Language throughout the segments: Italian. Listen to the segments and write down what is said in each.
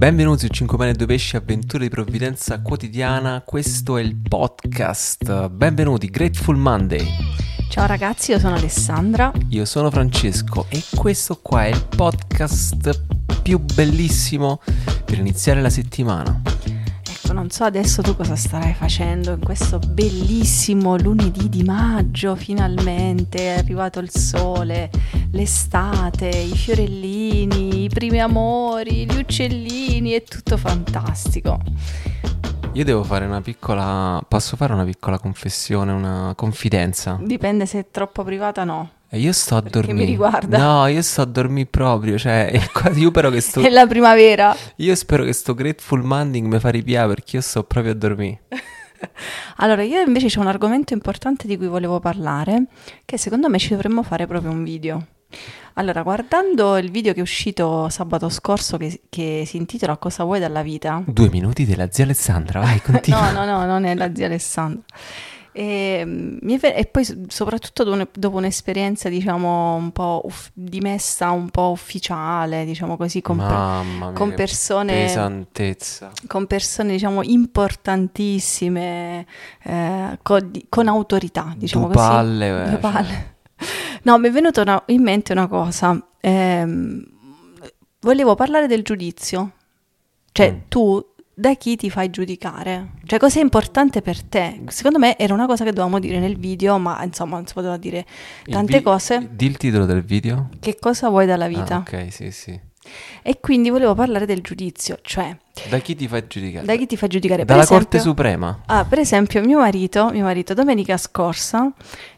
Benvenuti su 5 pane e 2 pesci, avventure di provvidenza quotidiana. Questo è il podcast. Benvenuti, Grateful Monday. Ciao ragazzi, io sono Alessandra. Io sono Francesco e questo qua è il podcast più bellissimo per iniziare la settimana. Ecco, non so adesso tu cosa starai facendo in questo bellissimo lunedì di maggio, finalmente è arrivato il sole, l'estate, i fiorellini, primi amori, gli uccellini, è tutto fantastico. Io devo fare una piccola. Posso fare una piccola confessione, una confidenza? Dipende se è troppo privata no. E io sto a Perché mi dormire. riguarda. No, io sto a dormire proprio. Cioè, è quasi- io spero che sto. È la primavera. Io spero che sto Grateful Monday mi fa ripiare perché io sto proprio a dormire. Allora, io invece c'è un argomento importante di cui volevo parlare, che secondo me ci dovremmo fare proprio un video. Allora, guardando il video che è uscito sabato scorso, che, che si intitola Cosa vuoi dalla vita? Due minuti della zia Alessandra, vai, continua. No, no, no, non è la zia Alessandra. E, mm, e poi soprattutto dopo, un- dopo un'esperienza, diciamo, un po' uff- dimessa, un po' ufficiale, diciamo così, con, per- con persone pesantezza. con persone diciamo importantissime, eh, co- di- con autorità, diciamo Due così. palle, eh, Due cioè. palle. No, mi è venuta una- in mente una cosa. ehm, volevo parlare del giudizio. Cioè, Mm. tu da chi ti fai giudicare? Cioè, cos'è importante per te? Secondo me era una cosa che dovevamo dire nel video, ma insomma, non si poteva dire tante vi- cose. Di il titolo del video? Che cosa vuoi dalla vita? Ah, ok, sì, sì. E quindi volevo parlare del giudizio, cioè, Da chi ti fai giudicare? da chi ti fai giudicare? Dalla esempio- Corte Suprema. Ah, per esempio, mio marito, mio marito domenica scorsa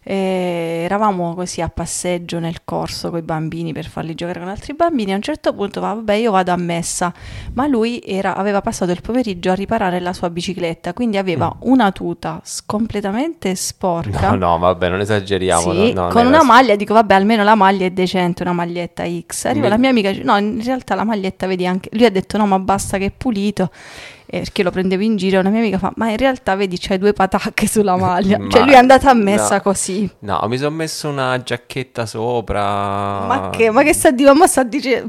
eh, eravamo così a passeggio nel corso con i bambini per farli giocare con altri bambini. A un certo punto va, vabbè, io vado a messa, ma lui era- aveva passato il pomeriggio a riparare la sua bicicletta, quindi aveva una tuta completamente sporca. Mm. No, no, vabbè, non esageriamo. Sì, no, no, con una era- maglia, dico vabbè, almeno la maglia è decente, una maglietta X. Arriva Mi- la mia amica, dice, no, in realtà la maglietta vedi anche. Lui ha detto no, ma basta che è pulito. Eh, perché lo prendevo in giro. Una mia amica fa, ma in realtà vedi, c'hai due patacche sulla maglia. Ma- cioè, lui è andato a messa no. così. No, mi sono messo una giacchetta sopra. Ma che, ma che sta di ma sta dice,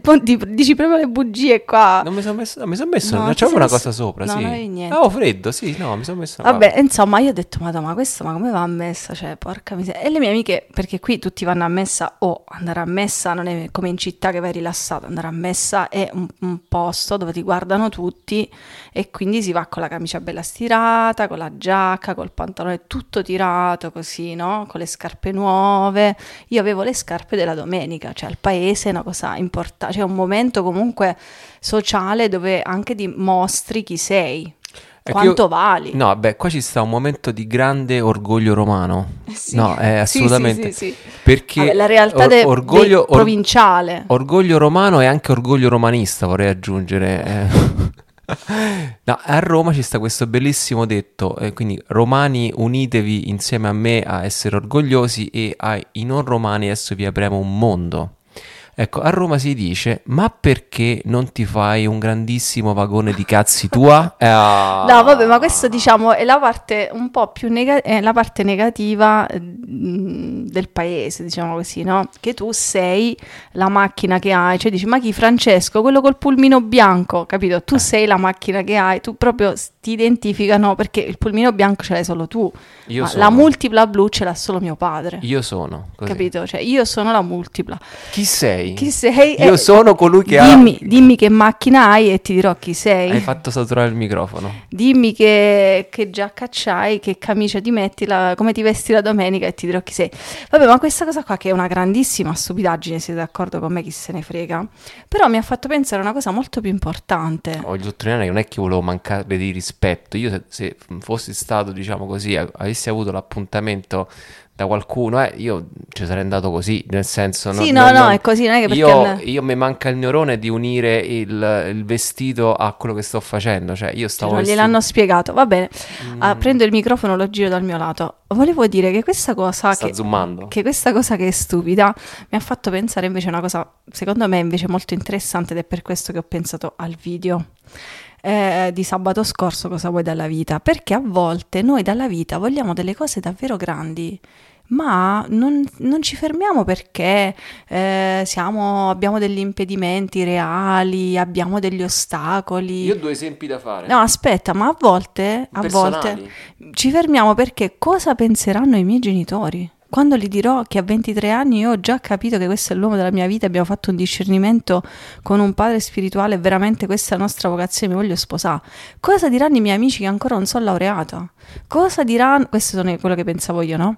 dici proprio le bugie qua. Non mi sono messo, no, mi sono messo, No, sei una messo- cosa sopra, no, sì. non niente. Avevo freddo, sì, no, mi sono messo Vabbè, insomma, io ho detto, madonna, ma questo, ma come va a messa? Cioè, porca miseria. E le mie amiche, perché qui tutti vanno a messa, o andare a messa non è come in città che vai rilassato, andare a messa è un, un posto dove ti guardano tutti e quindi si va con la camicia bella stirata, con la giacca, col pantalone tutto tirato così, no? Con le scarpe nuove. Io avevo le scarpe della domenica, cioè al paese è una cosa importante, cioè un momento comunque sociale dove anche dimostri chi sei. È Quanto io- vali? No, vabbè, qua ci sta un momento di grande orgoglio romano. Eh sì. No, è assolutamente. sì, sì. Perché Vabbè, la realtà or- orgoglio, de- or- provinciale. orgoglio romano e anche orgoglio romanista, vorrei aggiungere. eh. No, a Roma ci sta questo bellissimo detto, eh, quindi romani unitevi insieme a me a essere orgogliosi e ai non romani adesso vi apriamo un mondo. Ecco, a Roma si dice, ma perché non ti fai un grandissimo vagone di cazzi tua? Eh, ah. No, vabbè, ma questo diciamo è la parte un po' più negativa, la parte negativa eh, mh, del paese, diciamo così, no? Che tu sei la macchina che hai, cioè dici, ma chi Francesco, quello col pulmino bianco, capito? Eh. Tu sei la macchina che hai, tu proprio ti identificano perché il pulmino bianco ce l'hai solo tu, Io ma sono. la multipla blu ce l'ha solo mio padre. Io sono, così. Capito? Cioè, io sono la multipla. Chi sei? Chi sei? Io Eh, sono colui che dimmi, dimmi che macchina hai e ti dirò chi ha... sei. Hai fatto saturare il microfono. Dimmi che, che giacca c'hai, che camicia ti metti, la- come ti vesti la domenica e ti dirò chi sei. Vabbè, ma questa cosa qua che è una grandissima stupidaggine, siete d'accordo con me, chi se ne frega? Però mi ha fatto pensare a una cosa molto più importante. Voglio sottolineare che non è che volevo mancare di rispetto. Io se, se fossi stato, diciamo così, avessi avuto l'appuntamento da qualcuno, eh, io ci sarei andato così, nel senso... Sì, no, no, è così, non è che perché... Io, io mi manca il neurone di unire il, il vestito a quello che sto facendo. Cioè, io stavo non vestito- gliel'hanno spiegato. Va bene, Mm. Ah, prendo il microfono, lo giro dal mio lato. Volevo dire che questa cosa Sta che, zoomando. che questa cosa che è stupida mi ha fatto pensare invece a una cosa, secondo me invece molto interessante ed è per questo che ho pensato al video. Eh, di sabato scorso cosa vuoi dalla vita? Perché a volte noi dalla vita vogliamo delle cose davvero grandi, ma non, non ci fermiamo perché eh, siamo, abbiamo degli impedimenti reali, abbiamo degli ostacoli. Io ho due esempi da fare. No, aspetta, ma a volte, a volte ci fermiamo perché cosa penseranno i miei genitori? Quando gli dirò che a 23 anni io ho già capito che questo è l'uomo della mia vita, abbiamo fatto un discernimento con un padre spirituale, veramente questa è la nostra vocazione, mi voglio sposare. Cosa diranno i miei amici che ancora non sono laureata? Cosa diranno? Questo è quello che pensavo io, no?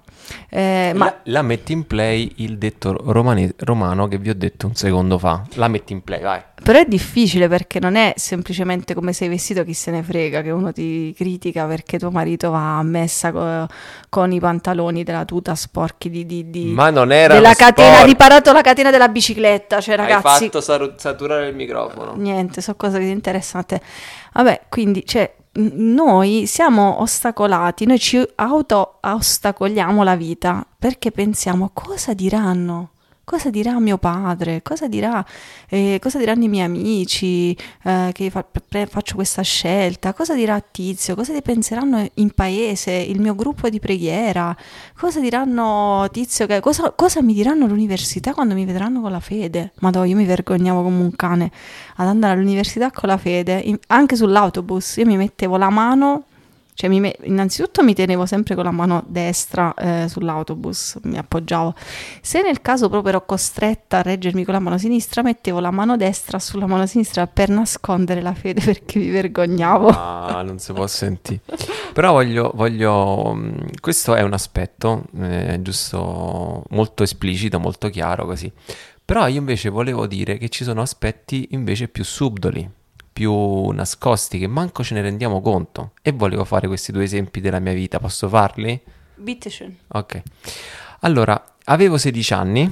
Eh, ma La, la metti in play il detto romane- romano che vi ho detto un secondo fa. La metti in play, vai. Però è difficile perché non è semplicemente come sei vestito chi se ne frega che uno ti critica perché tuo marito va a messa co- con i pantaloni della tuta sporchi di, di- di- Ma non era della catena, riparato la catena della bicicletta, cioè ragazzi, Hai fatto sar- saturare il microfono. niente, so cose che ti interessano a te. Vabbè, quindi cioè, noi siamo ostacolati, noi ci auto-ostacoliamo la vita perché pensiamo cosa diranno? Cosa dirà mio padre? Cosa, dirà, eh, cosa diranno i miei amici eh, che fa- pre- faccio questa scelta? Cosa dirà Tizio? Cosa ne penseranno in paese, il mio gruppo di preghiera? Cosa diranno Tizio? Che, cosa, cosa mi diranno all'università quando mi vedranno con la fede? Madò, io mi vergognavo come un cane ad andare all'università con la fede, in- anche sull'autobus. Io mi mettevo la mano, cioè mi me- innanzitutto mi tenevo sempre con la mano destra eh, sull'autobus, mi appoggiavo. Se nel caso proprio ero costretta a reggermi con la mano sinistra, mettevo la mano destra sulla mano sinistra per nascondere la fede perché mi vergognavo. Ah, non si può sentire. Però voglio, voglio, mh, questo è un aspetto, eh, giusto, molto esplicito, molto chiaro così. Però io invece volevo dire che ci sono aspetti invece più subdoli, più nascosti, che manco ce ne rendiamo conto. E volevo fare questi due esempi della mia vita, posso farli? Bitteschön. Ok. Allora, avevo 16 anni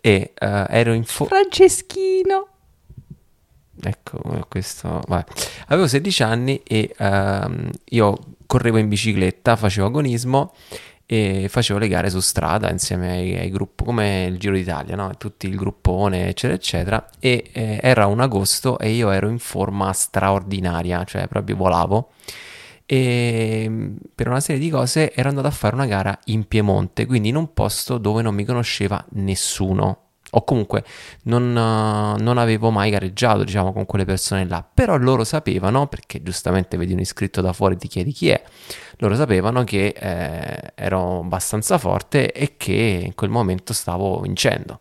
e eh, ero in... fo- Franceschino. Ecco, questo... vabbè. Avevo 16 anni e ehm, io correvo in bicicletta, facevo agonismo e facevo le gare su strada insieme ai, ai gruppi, come il Giro d'Italia, no? Tutti il gruppone, eccetera, eccetera. E eh, era un agosto e io ero in forma straordinaria, cioè proprio volavo. E mm, per una serie di cose ero andato a fare una gara in Piemonte, quindi in un posto dove non mi conosceva nessuno. O comunque non, eh, non avevo mai gareggiato, diciamo, con quelle persone là. Però loro sapevano, perché giustamente vedi un iscritto da fuori e ti chiedi chi è, loro sapevano che eh, ero abbastanza forte e che in quel momento stavo vincendo.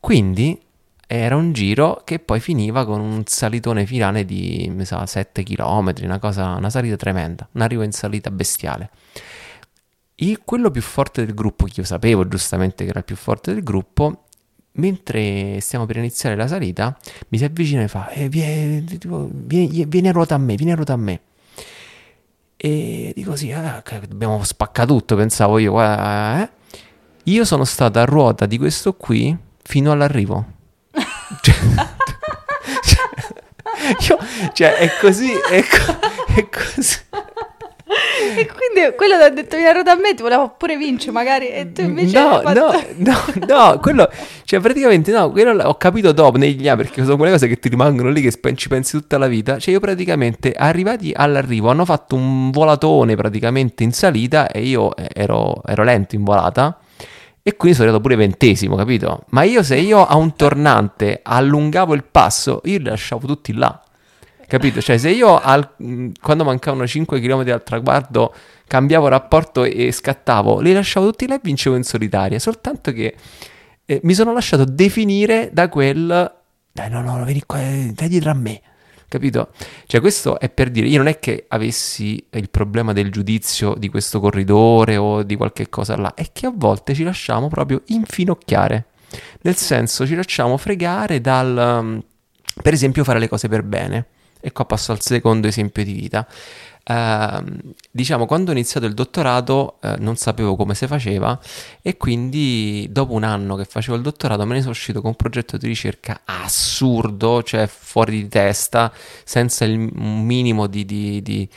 Quindi era un giro che poi finiva con un salitone finale di, mi sa, 7 km, una cosa, una salita tremenda, un arrivo in salita bestiale. Il- quello più forte del gruppo, che io sapevo giustamente che era il più forte del gruppo, mentre stiamo per iniziare la salita, mi si avvicina e fa: eh, vieni, tipo, vieni- vieni a ruota a me, vieni a ruota a me. E dico sì, ah, dobbiamo spaccare tutto, pensavo io. eh. Io sono stato a ruota di questo qui fino all'arrivo. cioè, cioè, io- cioè, è così, è, co- è così. E quindi quello che ha detto vieni a ruota a me ti volevo pure vincere magari e tu invece no, hai no, fatto- no, no, quello, cioè praticamente no, quello ho capito dopo negli anni perché sono quelle cose che ti rimangono lì che ci pensi tutta la vita. Cioè io praticamente arrivati all'arrivo hanno fatto un volatone praticamente in salita e io eh, ero, ero lento in volata e quindi sono arrivato pure ventesimo, capito? Ma io se io a un tornante allungavo il passo, io li lasciavo tutti là. Capito? Cioè, se io al- quando mancavano 5 km al traguardo cambiavo rapporto e scattavo, li lasciavo tutti là e vincevo in solitaria. Soltanto che eh, mi sono lasciato definire da quel dai, no, no, vieni qua, eh, dai dietro a me. Capito? Cioè, questo è per dire, io non è che avessi il problema del giudizio di questo corridore o di qualche cosa là, è che a volte ci lasciamo proprio infinocchiare. Nel senso, ci lasciamo fregare dal, per esempio, fare le cose per bene. E qua passo al secondo esempio di vita. Ehm, diciamo, quando ho iniziato il dottorato eh, non sapevo come si faceva e quindi dopo un anno che facevo il dottorato me ne sono uscito con un progetto di ricerca assurdo, cioè fuori di testa, senza il minimo di, di- di-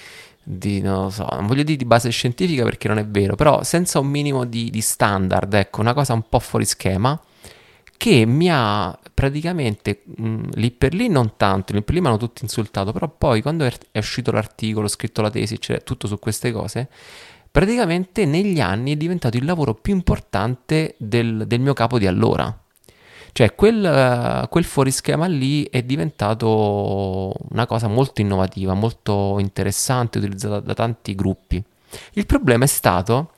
di- non lo so, non voglio dire di base scientifica perché non è vero, però senza un minimo di, di standard, ecco, una cosa un po' fuori schema che mi ha praticamente mh, lì per lì non tanto, lì per lì mi hanno tutti insultato, però poi quando è, uscito l'articolo, scritto la tesi, cioè tutto su queste cose, praticamente negli anni è diventato il lavoro più importante del, del mio capo di allora. Cioè, quel, quel fuorischema lì è diventato una cosa molto innovativa, molto interessante, utilizzata da tanti gruppi. Il problema è stato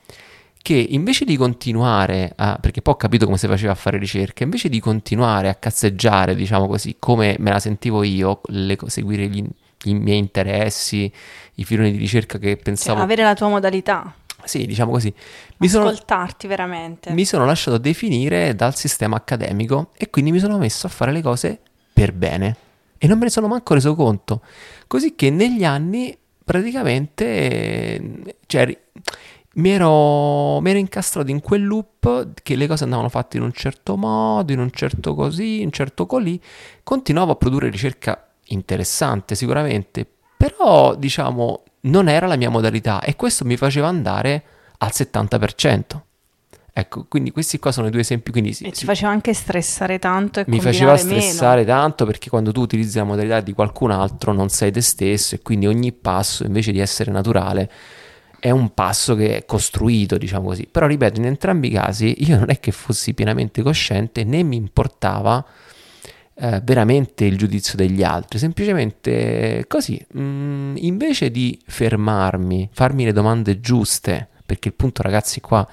che invece di continuare a, perché poi ho capito come si faceva a fare ricerca, invece di continuare a cazzeggiare, diciamo così, come me la sentivo io, le, seguire gli, i miei interessi, i filoni di ricerca che pensavo... Cioè, avere la tua modalità. Sì, diciamo così. Mi Ascoltarti sono, veramente. Mi sono lasciato definire dal sistema accademico e quindi mi sono messo a fare le cose per bene. E non me ne sono manco reso conto. Così che negli anni praticamente... Cioè, mi ero, mi ero, incastrato in quel loop che le cose andavano fatte in un certo modo, in un certo così, in un certo colì. Continuavo a produrre ricerca interessante sicuramente, però diciamo non era la mia modalità e questo mi faceva andare al 70%. Ecco, quindi questi qua sono i due esempi. Quindi, e ci faceva anche stressare tanto e Mi faceva stressare meno. tanto perché quando tu utilizzi la modalità di qualcun altro non sei te stesso e quindi ogni passo invece di essere naturale è un passo che è costruito, diciamo così. Però ripeto, in entrambi i casi io non è che fossi pienamente cosciente né mi importava eh, veramente il giudizio degli altri, semplicemente così, mh, mm, invece di fermarmi, farmi le domande giuste, perché il punto ragazzi qua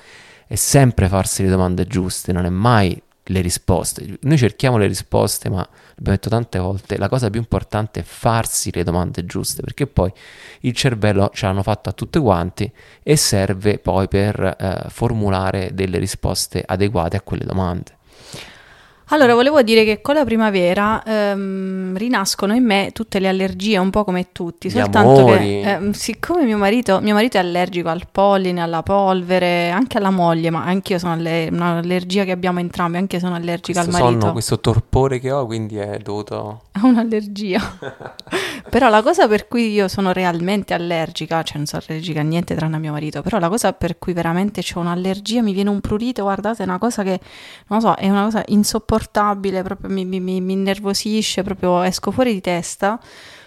è sempre farsi le domande giuste, non è mai le risposte. Noi cerchiamo le risposte, ma l'abbiamo detto tante volte, la cosa più importante è farsi le domande giuste, perché poi il cervello ce l'hanno fatto a tutti quanti e serve poi per eh, formulare delle risposte adeguate a quelle domande. Allora, volevo dire che con la primavera ehm, rinascono in me tutte le allergie, un po' come tutti, Gli soltanto amori. che eh, siccome mio marito, mio marito, è allergico al polline, alla polvere, anche alla moglie, ma anch'io sono alle- un'allergia che abbiamo entrambi, anche io sono allergica questo al marito. sonno, questo torpore che ho, quindi è dovuto... Ho un'allergia. però la cosa per cui io sono realmente allergica, cioè non sono allergica a niente tranne a mio marito, però la cosa per cui veramente ho un'allergia, mi viene un prurito, guardate, è una cosa che, non lo so, è una cosa insopportabile insopportabile, proprio mi, mi, mi innervosisce, proprio esco fuori di testa,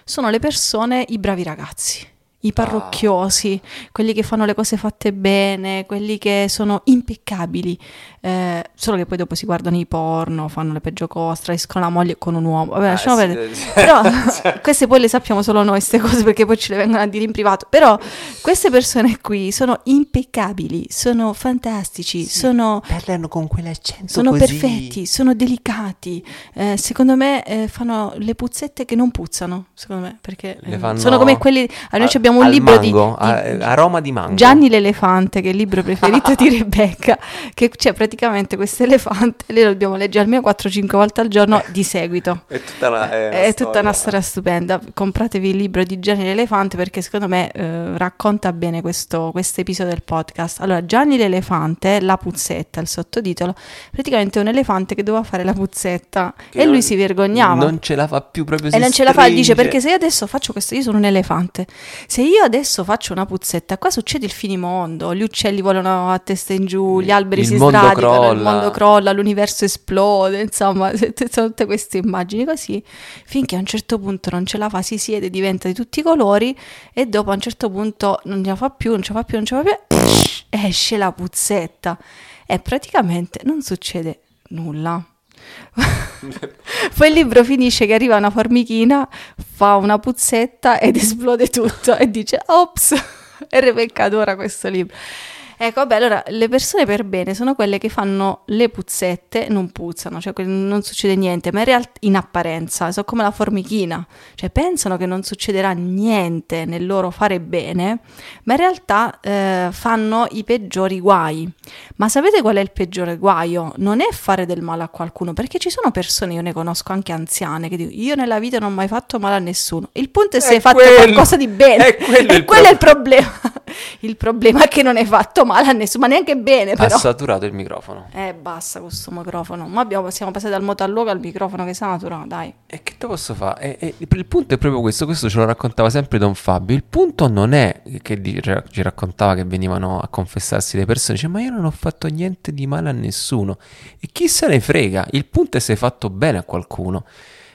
sono le persone, i bravi ragazzi i parrocchiosi, ah. quelli che fanno le cose fatte bene, quelli che sono impeccabili, eh, solo che poi dopo si guardano i porno, fanno le peggio cose, traiscono la moglie con un uomo. Vabbè, ah, lasciamo sì, perdere. Sì. Però queste poi le sappiamo solo noi, queste cose, perché poi ce le vengono a dire in privato. Però queste persone qui sono impeccabili, sono fantastici, sì, sono... Parlano con quell'accento Sono così. perfetti, sono delicati. Eh, secondo me eh, fanno le puzzette che non puzzano, secondo me, perché eh, fanno... sono come quelli... A noi abbiamo un libro mango, di, di... aroma di mango. Gianni l'elefante, che è il libro preferito di Rebecca, che c'è praticamente questo elefante, lo dobbiamo leggere almeno 4-5 volte al giorno di seguito. È tutta una, è una, è tutta una storia stupenda. Compratevi il libro di Gianni l'elefante perché secondo me eh, racconta bene questo episodio del podcast. Allora, Gianni l'elefante, la puzzetta, il sottotitolo, praticamente è un elefante che doveva fare la puzzetta che e lui si vergognava. Non ce la fa più proprio E non ce la fa, dice perché se io adesso faccio questo, io sono un elefante. Se io adesso faccio una puzzetta, qua succede il finimondo, gli uccelli volano a testa in giù, gli alberi il si sradicano, crolla. il mondo crolla, l'universo esplode, insomma, sono tutte queste immagini così, finché a un certo punto non ce la fa, si siede, diventa di tutti i colori e dopo a un certo punto non ce la fa più, non ce la fa più, non ce la fa più, esce la puzzetta e praticamente non succede nulla. Poi il libro finisce che arriva una formichina, fa una puzzetta ed esplode tutto e dice ops, e Rebecca adora questo libro. Ecco, vabbè, allora le persone per bene sono quelle che fanno le puzzette, non puzzano, cioè non succede niente, ma in realtà in apparenza sono come la formichina, cioè pensano che non succederà niente nel loro fare bene, ma in realtà eh, fanno i peggiori guai. Ma sapete qual è il peggiore guaio? Non è fare del male a qualcuno, perché ci sono persone, io ne conosco anche anziane, che dicono io nella vita non ho mai fatto male a nessuno. Il punto è se è hai fatto qualcosa di bene. È quello, e quello è il problema. il problema è che non hai fatto male a nessuno, ma neanche bene però. Ha saturato il microfono. Eh, basta questo microfono. Ma abbiamo, siamo passati dal motallogo al microfono che satura, dai. E che te posso fare? E, e, il punto è proprio questo, questo ce lo raccontava sempre Don Fabio. Il punto non è che ci raccontava che venivano a confessarsi le persone, dice ma io non ho fatto niente di male a nessuno. E chi se ne frega? Il punto è se hai fatto bene a qualcuno.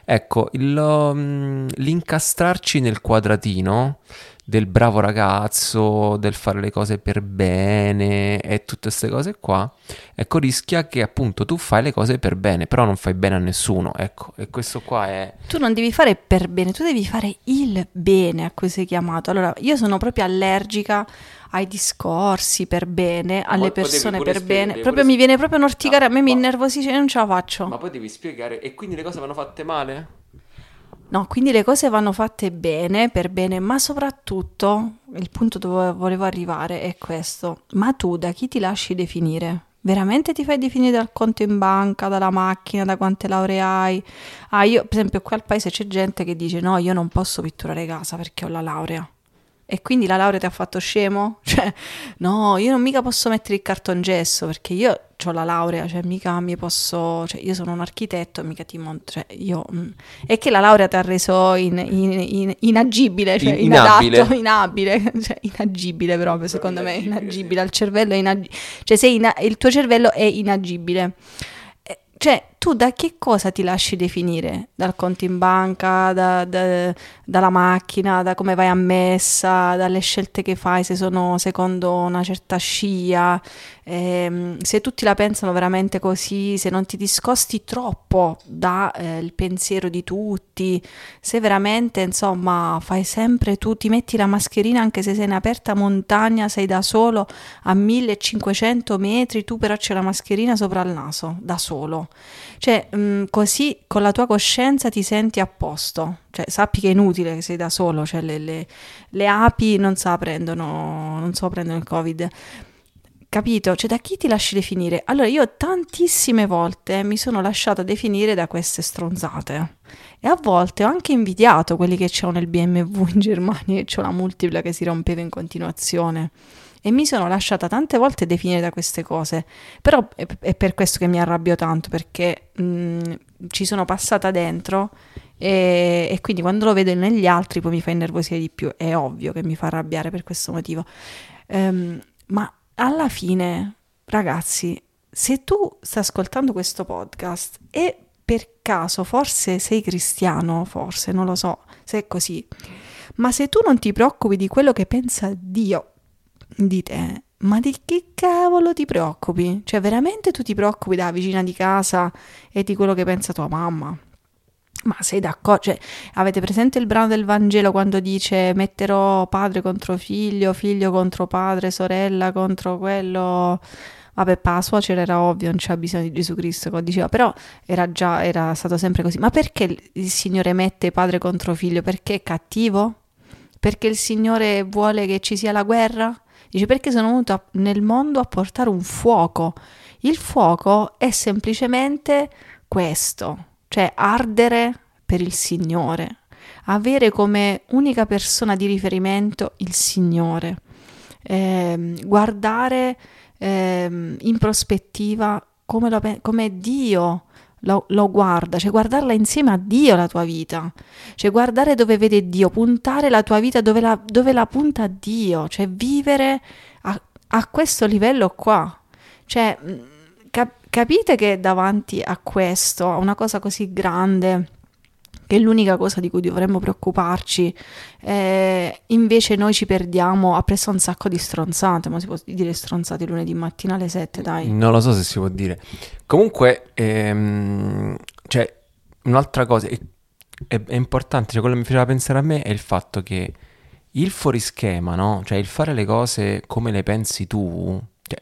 Ecco, il, um, l'incastrarci nel quadratino del bravo ragazzo, del fare le cose per bene e tutte queste cose qua, ecco rischia che appunto tu fai le cose per bene, però non fai bene a nessuno, ecco, e questo qua è... Tu non devi fare per bene, tu devi fare il bene a cui sei chiamato. Allora, io sono proprio allergica ai discorsi per bene, alle persone per bene. Proprio mi viene proprio un'orticare, no, a me mi ma... innervosisce, non ce la faccio. Ma poi devi spiegare, e quindi le cose vanno fatte male? No, quindi le cose vanno fatte bene, per bene, ma soprattutto il punto dove volevo arrivare è questo. Ma tu da chi ti lasci definire? Veramente ti fai definire dal conto in banca, dalla macchina, da quante lauree hai? Ah, io, per esempio, qui al paese c'è gente che dice no, io non posso pitturare casa perché ho la laurea. E quindi la laurea ti ha fatto scemo? Cioè, no, io non mica posso mettere il cartongesso perché io ho la laurea, cioè mica mi posso, cioè io sono un architetto, mica ti monto, cioè io... Mm. è che la laurea ti ha reso in, in, in, inagibile, cioè in, inabile. Inadatto, inabile, cioè inagibile proprio, secondo me, inagibile, al cervello è inagibile, cioè sei ina- il tuo cervello è inagibile. Cioè, tu da che cosa ti lasci definire? Dal conto in banca, da, da, dalla macchina, da come vai a messa, dalle scelte che fai se sono secondo una certa scia, eh, se tutti la pensano veramente così, se non ti discosti troppo dal eh, pensiero di tutti, se veramente insomma fai sempre tu, ti metti la mascherina anche se sei in aperta montagna, sei da solo a 1500 metri, tu però c'è la mascherina sopra il naso, da solo. Cioè, mh, mm, così con la tua coscienza ti senti a posto. Cioè, sappi che è inutile che sei da solo. Cioè, le, le, le api non so, prendono, non so, prendono il covid. Capito? Cioè, da chi ti lasci definire? Allora, io tantissime volte mi sono lasciata definire da queste stronzate. E a volte ho anche invidiato quelli che c'erano nel BMW in Germania, che c'è la multipla che si rompeva in continuazione e mi sono lasciata tante volte definire da queste cose, però è, per questo che mi arrabbio tanto, perché mh, mm, ci sono passata dentro e, e, quindi quando lo vedo negli altri poi mi fa innervosire di più, è ovvio che mi fa arrabbiare per questo motivo. Um, ma alla fine, ragazzi, se tu stai ascoltando questo podcast e per caso forse sei cristiano, forse, non lo so se è così, ma se tu non ti preoccupi di quello che pensa Dio di te, ma di che cavolo ti preoccupi? Cioè, veramente tu ti preoccupi della vicina di casa e di quello che pensa tua mamma? Ma sei d'accordo? Cioè, avete presente il brano del Vangelo quando dice metterò padre contro figlio, figlio contro padre, sorella contro quello... Vabbè, pa, suocera era ovvio, non c'era bisogno di Gesù Cristo, come diceva, però era già, era stato sempre così. Ma perché il Signore mette padre contro figlio? Perché è cattivo? Perché il Signore vuole che ci sia la guerra? Dice perché sono venuto nel mondo a portare un fuoco. Il fuoco è semplicemente questo, cioè ardere per il Signore, avere come unica persona di riferimento il Signore, eh, guardare eh, in prospettiva come, lo, come Dio lo, lo, guarda, cioè guardarla insieme a Dio la tua vita, cioè guardare dove vede Dio, puntare la tua vita dove la, dove la punta Dio, cioè vivere a, a questo livello qua. Cioè, mm, cap- capite che davanti a questo, a una cosa così grande, che è l'unica cosa di cui dovremmo preoccuparci, eh, invece noi ci perdiamo appresso un sacco di stronzate, ma si può dire stronzate lunedì mattina alle 7, dai. Non lo so se si può dire. Comunque, ehm, cioè, un'altra cosa è, è, è importante, cioè quello che mi faceva pensare a me è il fatto che il fuorischema, no? Cioè il fare le cose come le pensi tu, cioè,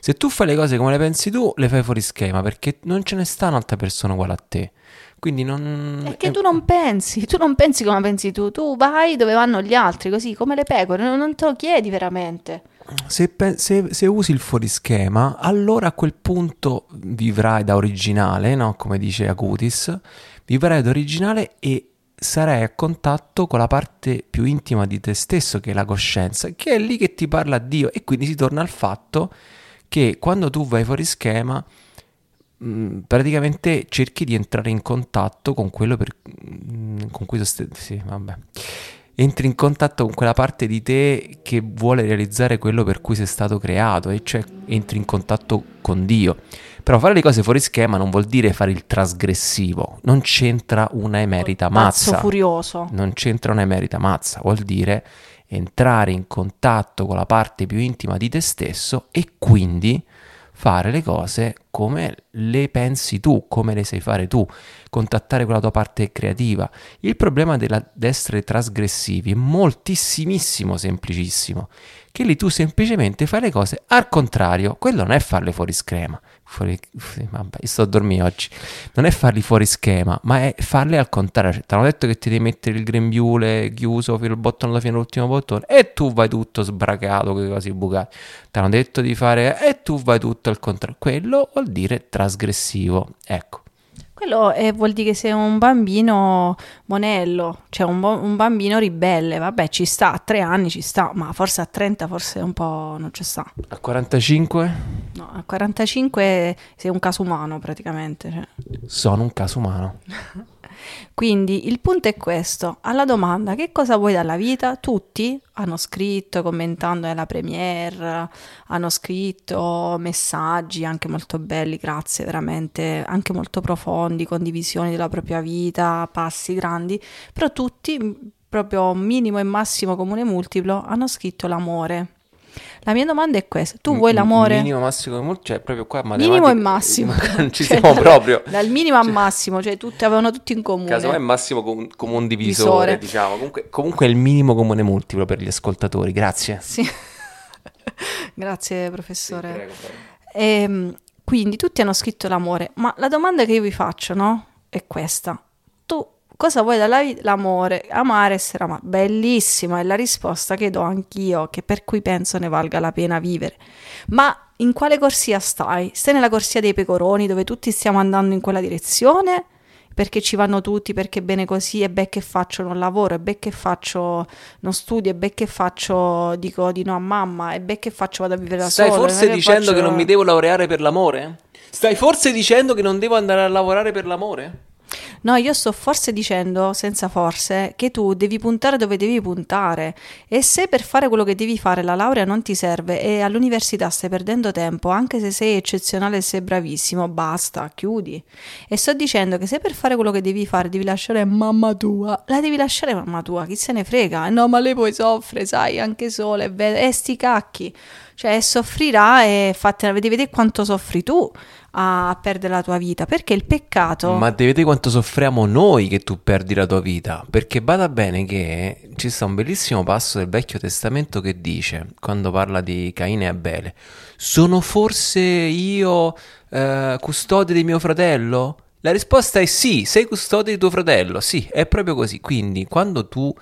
se tu fai le cose come le pensi tu, le fai fuori schema perché non ce ne sta un'altra persona uguale a te. Quindi non... È che è... tu non pensi, tu non pensi come pensi tu, tu vai dove vanno gli altri, così come le pecore, non, te lo chiedi veramente. Se, pe- se, se, usi il fuorischema, allora a quel punto vivrai da originale, no? come dice Acutis, vivrai da originale e sarai a contatto con la parte più intima di te stesso, che è la coscienza, che è lì che ti parla Dio. E quindi si torna al fatto che quando tu vai fuori schema, mh, praticamente cerchi di entrare in contatto con quello per, mh, con cui st- sì, vabbè entri in contatto con quella parte di te che vuole realizzare quello per cui sei stato creato, e cioè entri in contatto con Dio. Però fare le cose fuori schema non vuol dire fare il trasgressivo, non c'entra una emerita mazza. furioso. Non c'entra una emerita mazza, vuol dire entrare in contatto con la parte più intima di te stesso e quindi fare le cose come le pensi tu, come le sai fare tu, contattare quella tua parte creativa. Il problema dell'essere trasgressivi è moltissimissimo semplicissimo, che lì tu semplicemente fai le cose al contrario, quello non è farle fuori schema, fuori, vabbè, sto a dormire oggi, non è farli fuori schema, ma è farle al contrario, cioè, ti hanno detto che ti devi mettere il grembiule chiuso fino al bottone alla fine dell'ultimo bottone e tu vai tutto sbracato, che cose bucate, ti hanno detto di fare e tu vai tutto al contrario, quello vuol dire trasgressivo, ecco. Quello è, vuol dire che sei un bambino monello, cioè un, un, bambino ribelle. Vabbè, ci sta, a tre anni ci sta, ma forse a 30 forse un po' non ci sta. A 45? No, a 45 sei un caso umano praticamente. Cioè. Sono un caso umano. Quindi il punto è questo, alla domanda che cosa vuoi dalla vita, tutti hanno scritto commentando nella premiere, hanno scritto messaggi anche molto belli, grazie veramente, anche molto profondi, condivisioni della propria vita, passi grandi, però tutti proprio minimo e massimo comune multiplo hanno scritto l'amore la mia domanda è questa: tu vuoi l'amore? Minimo, massimo, cioè proprio qua Minimo e massimo. non ci cioè, siamo proprio. Dal minimo al cioè, massimo, cioè tutti avevano tutti in comune. Casomai è massimo com- comune divisore, diciamo. Comunque, comunque, è il minimo comune multiplo per gli ascoltatori. Grazie. Sì. Grazie, professore. Sì, prego, prego. E, ehm, quindi tutti hanno scritto l'amore, ma la domanda che io vi faccio, no? È questa. Tu Cosa vuoi dalla vita? L'amore, amare, essere amato. Bellissima è la risposta che do anch'io, che per cui penso ne valga la pena vivere. Ma in quale corsia stai? Stai nella corsia dei pecoroni dove tutti stiamo andando in quella direzione? Perché ci vanno tutti, perché bene così, e beh che faccio non lavoro, e beh che faccio non studio, e beh che faccio dico di no a mamma, e beh che faccio vado a vivere da Stai sola. Stai forse dicendo faccio... che non mi devo laureare per l'amore? Stai forse dicendo che non devo andare a lavorare per l'amore? No, io sto forse dicendo, senza forse, che tu devi puntare dove devi puntare e se per fare quello che devi fare la laurea non ti serve e all'università stai perdendo tempo, anche se sei eccezionale e sei bravissimo, basta, chiudi. E sto dicendo che se per fare quello che devi fare devi lasciare mamma tua, la devi lasciare mamma tua, chi se ne frega? No, ma lei poi soffre, sai, anche sola, e, ve- e sti cacchi. Cioè, soffrirà e fatela vedere quanto soffri tu a perdere la tua vita, perché il peccato... Ma devi quanto soffriamo noi che tu perdi la tua vita, perché bada bene che ci sta un bellissimo passo del Vecchio Testamento che dice, quando parla di Caine e Abele, sono forse io eh, custode di mio fratello? La risposta è sì, sei custode di tuo fratello, sì, è proprio così. Quindi quando tu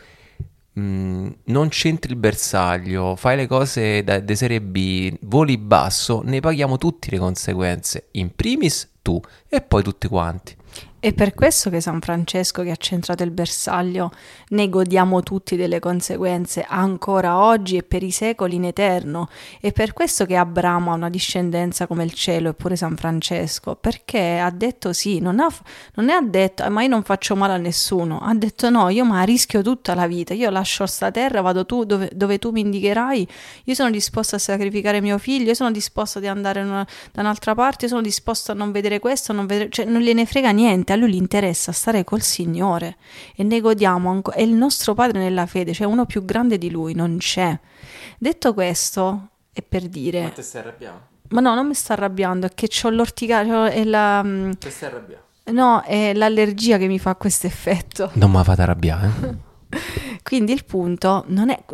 Mm, non c'entri il bersaglio, fai le cose da, da serie B, voli basso, ne paghiamo tutti le conseguenze. In primis tu e poi tutti quanti. È per questo che San Francesco, che ha centrato il bersaglio, ne godiamo tutti delle conseguenze ancora oggi e per i secoli in eterno. È per questo che Abramo ha una discendenza come il cielo, eppure San Francesco, perché ha detto sì, non, ha, non ne ha detto, ma io non faccio male a nessuno, ha detto no, io ma rischio tutta la vita, io lascio sta terra, vado tu dove, dove tu mi indicherai, io sono disposto a sacrificare mio figlio, io sono disposto ad andare una, da un'altra parte, io sono disposto a non vedere questo, non vedere, cioè non gliene frega niente a lui gli interessa stare col Signore e ne godiamo ancora. È il nostro Padre nella fede, cioè uno più grande di lui, non c'è. Detto questo, è per dire... Ma te stai arrabbiando? Ma no, non mi sto arrabbiando, è che ho l'orticaria e la... Mm, te stai arrabbiando? No, è l'allergia che mi fa questo effetto. Non mi ha fatto arrabbiare, eh? Quindi il punto non è.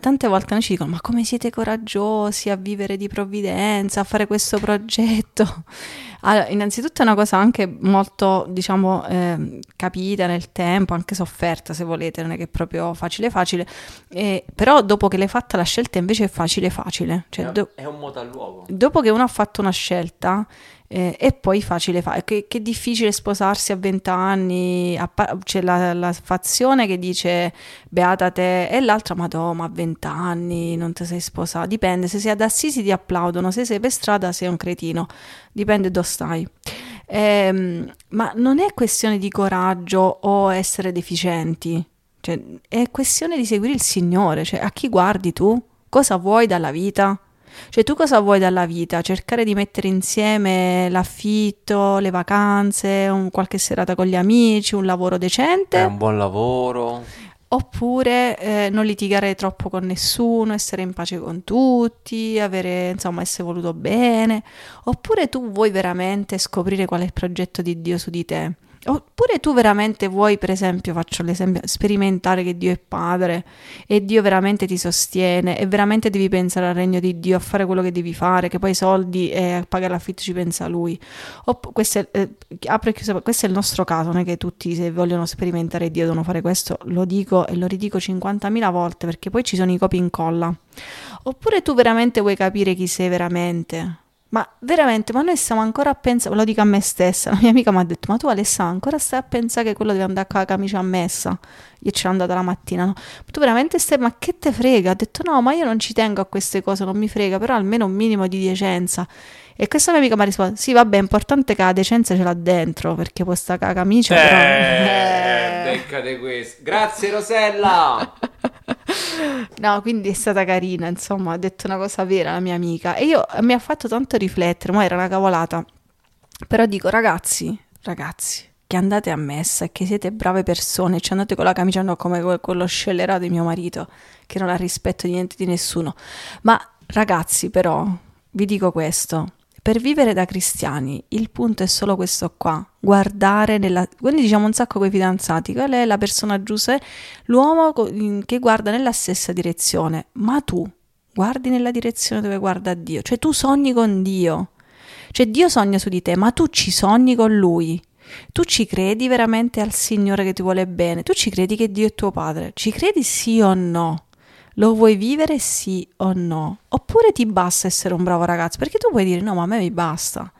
Tante volte noi ci dicono: Ma come siete coraggiosi a vivere di provvidenza, a fare questo progetto? Allora, innanzitutto è una cosa anche molto, diciamo, eh, capita nel tempo, anche sofferta se volete, non è che è proprio facile facile, eh, però dopo che l'hai fatta la scelta invece è facile facile. Cioè, do- è un moto all'uovo. Dopo che uno ha fatto una scelta, eh, e poi facile fare. Che, che difficile sposarsi a 20 anni. C'è la, la, fazione che dice beata te, e l'altra, ma ma a 20 anni non ti sei sposato. Dipende, se sei ad Assisi ti applaudono, se sei per strada sei un cretino. Dipende dove stai. Eh, ma non è questione di coraggio o essere deficienti. Cioè, è questione di seguire il Signore. Cioè, a chi guardi tu? Cosa vuoi dalla vita? Cioè, tu cosa vuoi dalla vita? Cercare di mettere insieme l'affitto, le vacanze, un, qualche serata con gli amici, un lavoro decente? È un buon lavoro. oppure eh, non litigare troppo con nessuno, essere in pace con tutti, avere, insomma, essere voluto bene, oppure tu vuoi veramente scoprire qual è il progetto di Dio su di te. Oppure tu veramente vuoi, per esempio, faccio l'esempio, sperimentare che Dio è padre e Dio veramente ti sostiene e veramente devi pensare al regno di Dio, a fare quello che devi fare, che poi i soldi e a pagare l'affitto ci pensa Lui. Opp- questo, è, eh, questo è il nostro caso, non è che tutti se vogliono sperimentare Dio devono fare questo, lo dico e lo ridico 50.000 volte perché poi ci sono i copi in colla. Oppure tu veramente vuoi capire chi sei veramente ma veramente, ma noi stiamo ancora a pensare, lo dico a me stessa, la mia amica mi ha detto, ma tu Alessandra ancora stai a pensare che quello deve andare con la camicia a messa? Io ce l'ho andata la mattina, no? Tu veramente stai, ma che te frega? Ha detto, no, ma io non ci tengo a queste cose, non mi frega, però almeno un minimo di decenza. E questa mia amica mi ha risposto, sì vabbè, è importante che la decenza ce l'ha dentro, perché può stare con la camicia, eh, però... Eh, questo. Grazie Rosella! No, quindi è stata carina, insomma, ha detto una cosa vera la mia amica e io mi ha fatto tanto riflettere, ma era una cavolata. Però dico, ragazzi, ragazzi, che andate a messa e che siete brave persone, ci andate con la camicia no come quello scellerato di mio marito, che non ha rispetto di niente di nessuno. Ma ragazzi, però, vi dico questo, per vivere da cristiani il punto è solo questo qua, guardare nella... Quindi diciamo un sacco con i fidanzati, qual è la persona giusta? L'uomo che guarda nella stessa direzione, ma tu guardi nella direzione dove guarda Dio, cioè tu sogni con Dio, cioè Dio sogna su di te, ma tu ci sogni con Lui. Tu ci credi veramente al Signore che ti vuole bene? Tu ci credi che Dio è tuo padre? Ci credi sì o no? Lo vuoi vivere sì o no? Oppure ti basta essere un bravo ragazzo? Perché tu puoi dire no, ma a me mi basta.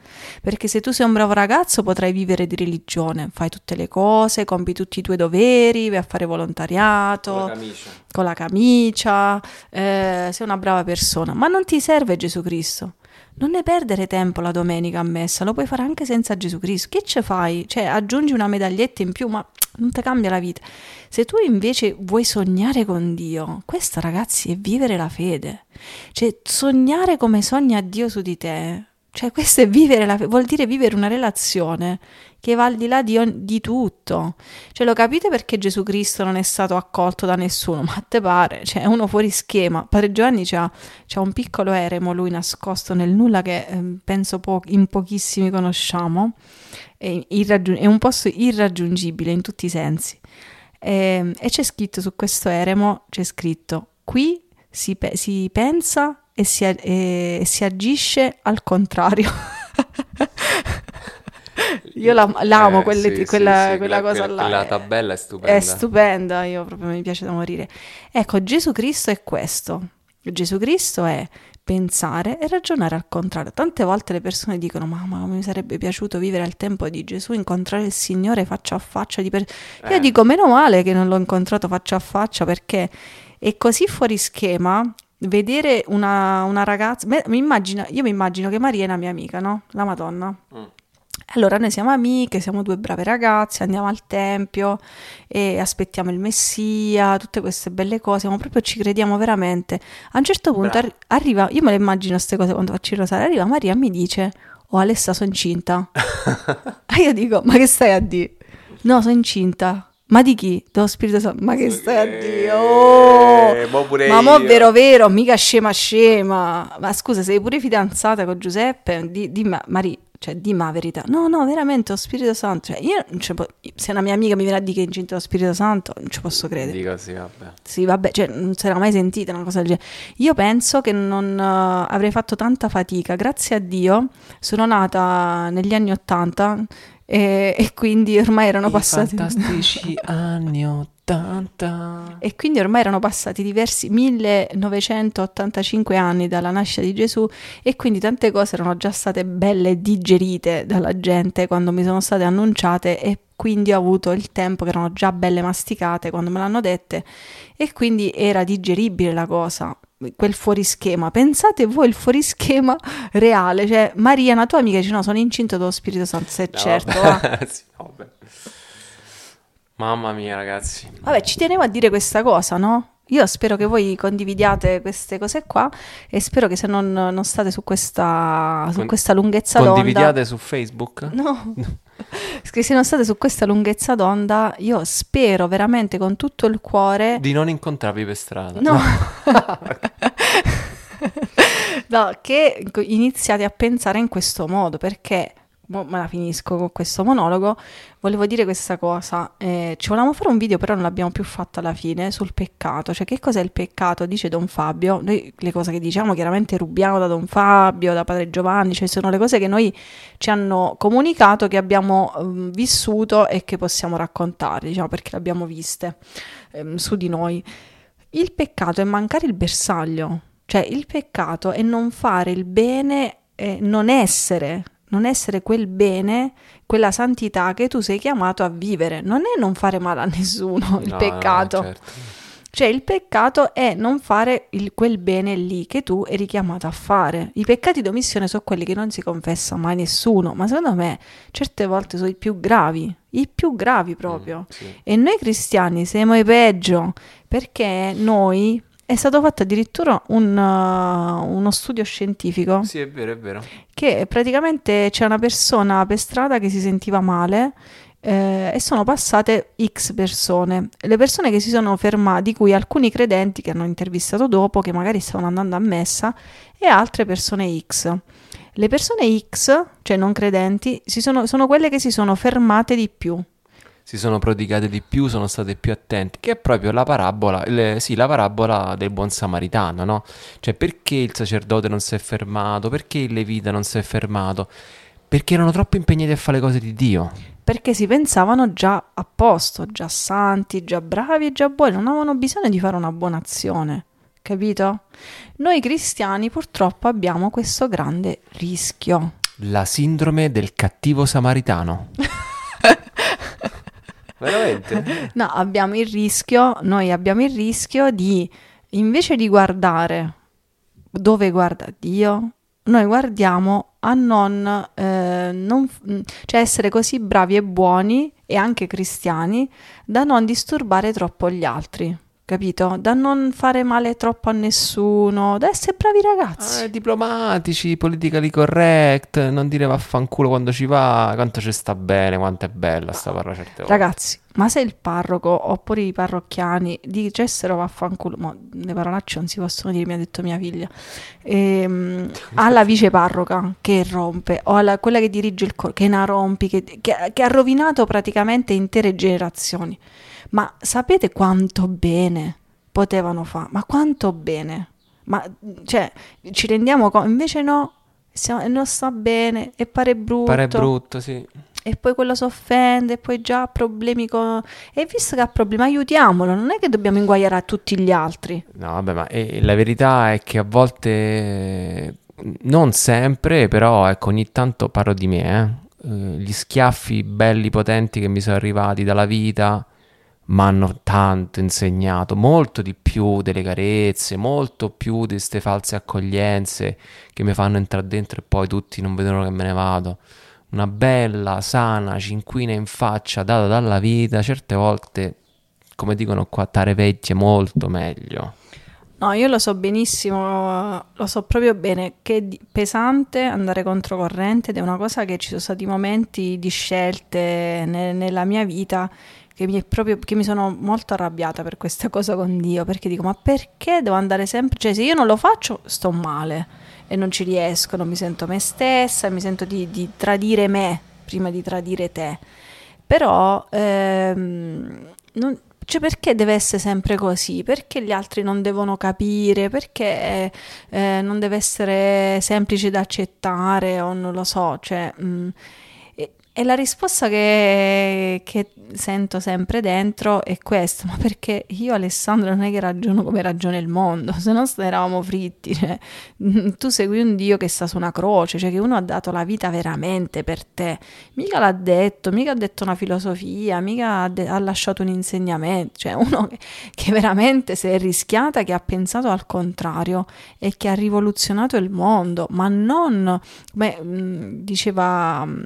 Perché se tu sei un bravo ragazzo potrai vivere di religione, fai tutte le cose, compi tutti i tuoi doveri, vai a fare volontariato, con la camicia, con la camicia eh, sei una brava persona, ma non ti serve Gesù Cristo. Non ne perdere tempo la domenica a messa, lo puoi fare anche senza Gesù Cristo. Che ce fai? Cioè, aggiungi una medaglietta in più, ma non ti cambia la vita. Se tu invece vuoi sognare con Dio, questo ragazzi è vivere la fede. Cioè, sognare come sogna Dio su di te, cioè questo è vivere la fede, vuol dire vivere una relazione che va al di là di, di, tutto. Cioè, lo capite perché Gesù Cristo non è stato accolto da nessuno? Ma te pare? Cioè, è uno fuori schema. Padre Giovanni c'ha, c'ha un piccolo eremo, lui nascosto nel nulla, che eh, penso po- in pochissimi conosciamo. È, irraggiung- è, un posto irraggiungibile in tutti i sensi. E, ehm, e c'è scritto su questo eremo, c'è scritto, qui si, pe- si pensa e si, e si agisce al contrario. Io la, l'amo, eh, quelle, sì, quella, sì, sì, quella, cosa quella, là. La tabella è stupenda. È stupenda, io proprio mi piace da morire. Ecco, Gesù Cristo è questo. Gesù Cristo è pensare e ragionare al contrario. Tante volte le persone dicono: Mamma, mi sarebbe piaciuto vivere al tempo di Gesù, incontrare il Signore faccia a faccia. Di per... eh. Io dico: Meno male che non l'ho incontrato faccia a faccia perché è così fuori schema vedere una, una ragazza. Mi immagino, io mi immagino che Maria è una mia amica, no? La Madonna. Mm. Allora noi siamo amiche, siamo due brave ragazze, andiamo al tempio e aspettiamo il Messia, tutte queste belle cose, ma proprio ci crediamo veramente. A un certo punto arri- arriva, io me le immagino queste cose quando faccio il rosario, arriva Maria e mi dice, oh Alessa sono incinta. e io dico, ma che stai a dire? No, sono incinta. Ma di chi? Dello Spirito Santo. Ma che stai a dire? Oh! ma mo' vero vero, mica scema scema. Ma scusa, sei pure fidanzata con Giuseppe? Di, di ma, Maria, cioè, di ma verità. No, no, veramente, lo Spirito Santo. Cioè, io po- se una mia amica mi viene a dire che è incinta lo Spirito Santo, non ci posso credere. Dico sì, vabbè. Sì, vabbè, cioè, non si era mai sentita una cosa del genere. Io penso che non uh, avrei fatto tanta fatica. Grazie a Dio sono nata negli anni Ottanta e, e, quindi ormai erano I passati fantastici anni 80 e quindi ormai erano passati diversi 1985 anni dalla nascita di Gesù e quindi tante cose erano già state belle digerite dalla gente quando mi sono state annunciate e quindi ho avuto il tempo che erano già belle masticate quando me l'hanno dette e quindi era digeribile la cosa quel fuorischema. Pensate voi il fuorischema reale, cioè Maria, una tua amica dice no, sono incinta dello Spirito Santo, se no, certo. Vabbè. sì, vabbè. Mamma mia, ragazzi. Vabbè, ci tenevo a dire questa cosa, no? Io spero che voi condividiate queste cose qua e spero che se non, non state su questa, su questa lunghezza d'onda... Condividiate su Facebook? No, se non state su questa lunghezza d'onda, io spero veramente con tutto il cuore... Di non incontrarvi per strada. No. No, che iniziate a pensare in questo modo perché, mo me la finisco con questo monologo, volevo dire questa cosa, eh, ci volevamo fare un video però non l'abbiamo più fatto alla fine sul peccato, cioè che cos'è il peccato, dice Don Fabio, noi le cose che diciamo chiaramente rubiamo da Don Fabio, da Padre Giovanni, cioè sono le cose che noi ci hanno comunicato, che abbiamo ehm, vissuto e che possiamo raccontare, diciamo perché le abbiamo viste ehm, su di noi. Il peccato è mancare il bersaglio, cioè il peccato è non fare il bene, eh, non essere, non essere quel bene, quella santità che tu sei chiamato a vivere. Non è non fare male a nessuno il No, no, peccato. certo. Cioè il peccato è non fare il- quel bene lì che tu eri chiamato a fare. I peccati d'omissione sono quelli che non si confessa mai nessuno, ma secondo me certe volte sono i più gravi, i più gravi proprio. Mm, sì. E noi cristiani siamo i peggio perché noi è stato fatto addirittura un, uh, uno studio scientifico Sì, è vero, è vero. che praticamente c'è una persona per strada che si sentiva male eh, e sono passate X persone. Le persone che si sono fermate, di cui alcuni credenti che hanno intervistato dopo, che magari stavano andando a messa, e altre persone X. Le persone X, cioè non credenti, si sono, sono quelle che si sono fermate di più. Si sono prodigate di più, sono state più attenti, che è proprio la parabola, le- sì, la parabola del buon samaritano, no? Cioè, perché il sacerdote non si è fermato? Perché il levita non si è fermato? Perché erano troppo impegnati a fare le cose di Dio. perché si pensavano già a posto, già santi, già bravi e già buoni, non avevano bisogno di fare una buona azione, capito? Noi cristiani purtroppo abbiamo questo grande rischio. La sindrome del cattivo samaritano. Veramente? No, abbiamo il rischio, noi abbiamo il rischio di, invece di guardare dove guarda Dio, noi guardiamo a non, eh, non f- cioè essere così bravi e buoni e anche cristiani da non disturbare troppo gli altri, capito? Da non fare male troppo a nessuno, da essere bravi ragazzi. Ah, diplomatici, politically correct, non dire vaffanculo quando ci va, quanto ci sta bene, quanto è bella sta parola certe volte. Ragazzi, ma se il parroco oppure i parrocchiani dicessero vaffanculo, ma le parolacce non si possono dire, mi ha detto mia figlia, ehm, alla viceparroca che rompe, o alla quella che dirige il coro, che ne rompi, che, che- che ha rovinato praticamente intere generazioni. Ma sapete quanto bene potevano fare? Ma quanto bene? Ma cioè, ci rendiamo conto? Invece no, siamo- non sta bene e pare brutto. Pare brutto, sì. E poi quello si offende, e poi già ha problemi con... E visto che ha problemi, aiutiamolo, non è che dobbiamo inguaiare a tutti gli altri. No, vabbè, ma eh, la verità è che a volte, non sempre, però ecco, ogni tanto parlo di me, eh. Eh, gli schiaffi belli potenti che mi sono arrivati dalla vita mi hanno tanto insegnato, molto di più delle carezze, molto più di queste false accoglienze che mi fanno entrare dentro e poi tutti non vedono che me ne vado. Una bella, sana cinquina in faccia data dalla vita, certe volte, come dicono qua, tare vecchie molto meglio. No, io lo so benissimo, lo so proprio bene che è pesante andare controcorrente ed è una cosa che ci sono stati momenti di scelte ne- nella mia vita che mi, proprio, che mi sono molto arrabbiata per questa cosa con Dio, perché dico, ma perché devo andare sempre, cioè se io non lo faccio sto male e non ci riesco, non mi sento me stessa, mi sento di, di tradire me prima di tradire te. Però, ehm, non- cioè perché deve essere sempre così? Perché gli altri non devono capire? Perché eh, non deve essere semplice da accettare o non lo so, cioè... mm, e, la risposta che, che sento sempre dentro è questa, ma perché io Alessandro non è che ragiono come ragiona il mondo, se no eravamo fritti, cioè, mm, tu segui un Dio che sta su una croce, cioè che uno ha dato la vita veramente per te, mica l'ha detto, mica ha detto una filosofia, mica ha, de- ha lasciato un insegnamento, cioè uno che, che veramente si è rischiata, che ha pensato al contrario e che ha rivoluzionato il mondo, ma non, come mm, diceva mm,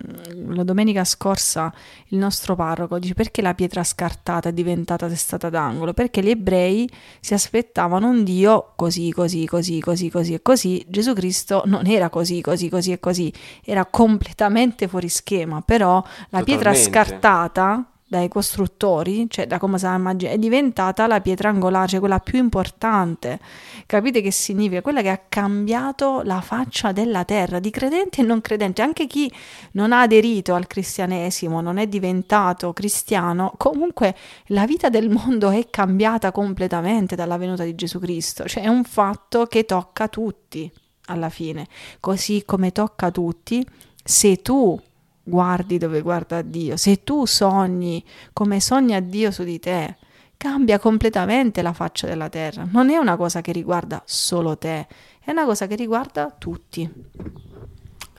la domenica domenica scorsa il nostro parroco, dice perché la pietra scartata è diventata testata d'angolo? Perché gli ebrei si aspettavano un Dio così, così, così, così, così e così. Gesù Cristo non era così, così, così e così, era completamente fuori schema, però la Totalmente. pietra scartata dai costruttori, cioè da come si immagina, è diventata la pietra angolare, cioè quella più importante. Capite che significa? Quella che ha cambiato la faccia della terra, di credenti e non credenti. Anche chi non ha aderito al cristianesimo, non è diventato cristiano, comunque la vita del mondo è cambiata completamente dalla venuta di Gesù Cristo. Cioè è un fatto che tocca tutti alla fine. Così come tocca tutti, se tu guardi dove guarda Dio, se tu sogni come sogna Dio su di te, cambia completamente la faccia della terra. Non è una cosa che riguarda solo te, è una cosa che riguarda tutti.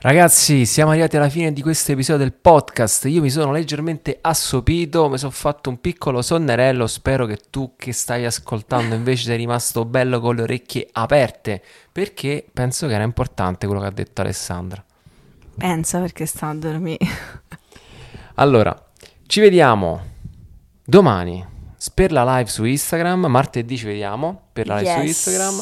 Ragazzi, siamo arrivati alla fine di questo episodio del podcast. Io mi sono leggermente assopito, mi sono fatto un piccolo sonnerello. Spero che tu che stai ascoltando invece sei rimasto bello con le orecchie aperte, perché penso che era importante quello che ha detto Alessandra. Pensa perché sta a dormire. Allora, ci vediamo domani per la live su Instagram. Martedì ci vediamo per la live su Yes. Instagram.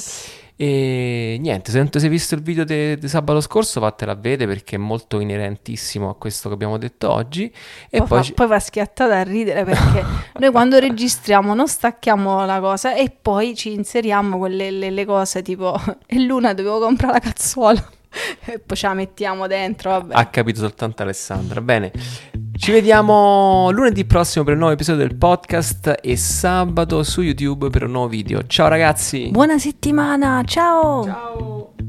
E niente, se non ti sei visto il video di sabato scorso, vattela a vedere perché è molto inerentissimo a questo che abbiamo detto oggi. E poi, poi, fa, ci- poi va schiattata a ridere perché noi quando registriamo non stacchiamo la cosa e poi ci inseriamo quelle le, le cose tipo e Luna dovevo comprare la cazzuola e poi ce la mettiamo dentro, vabbè. ha capito soltanto Alessandra. Bene, ci vediamo lunedì prossimo per un nuovo episodio del podcast e sabato su YouTube per un nuovo video. Ciao ragazzi! Buona settimana, ciao! Ciao!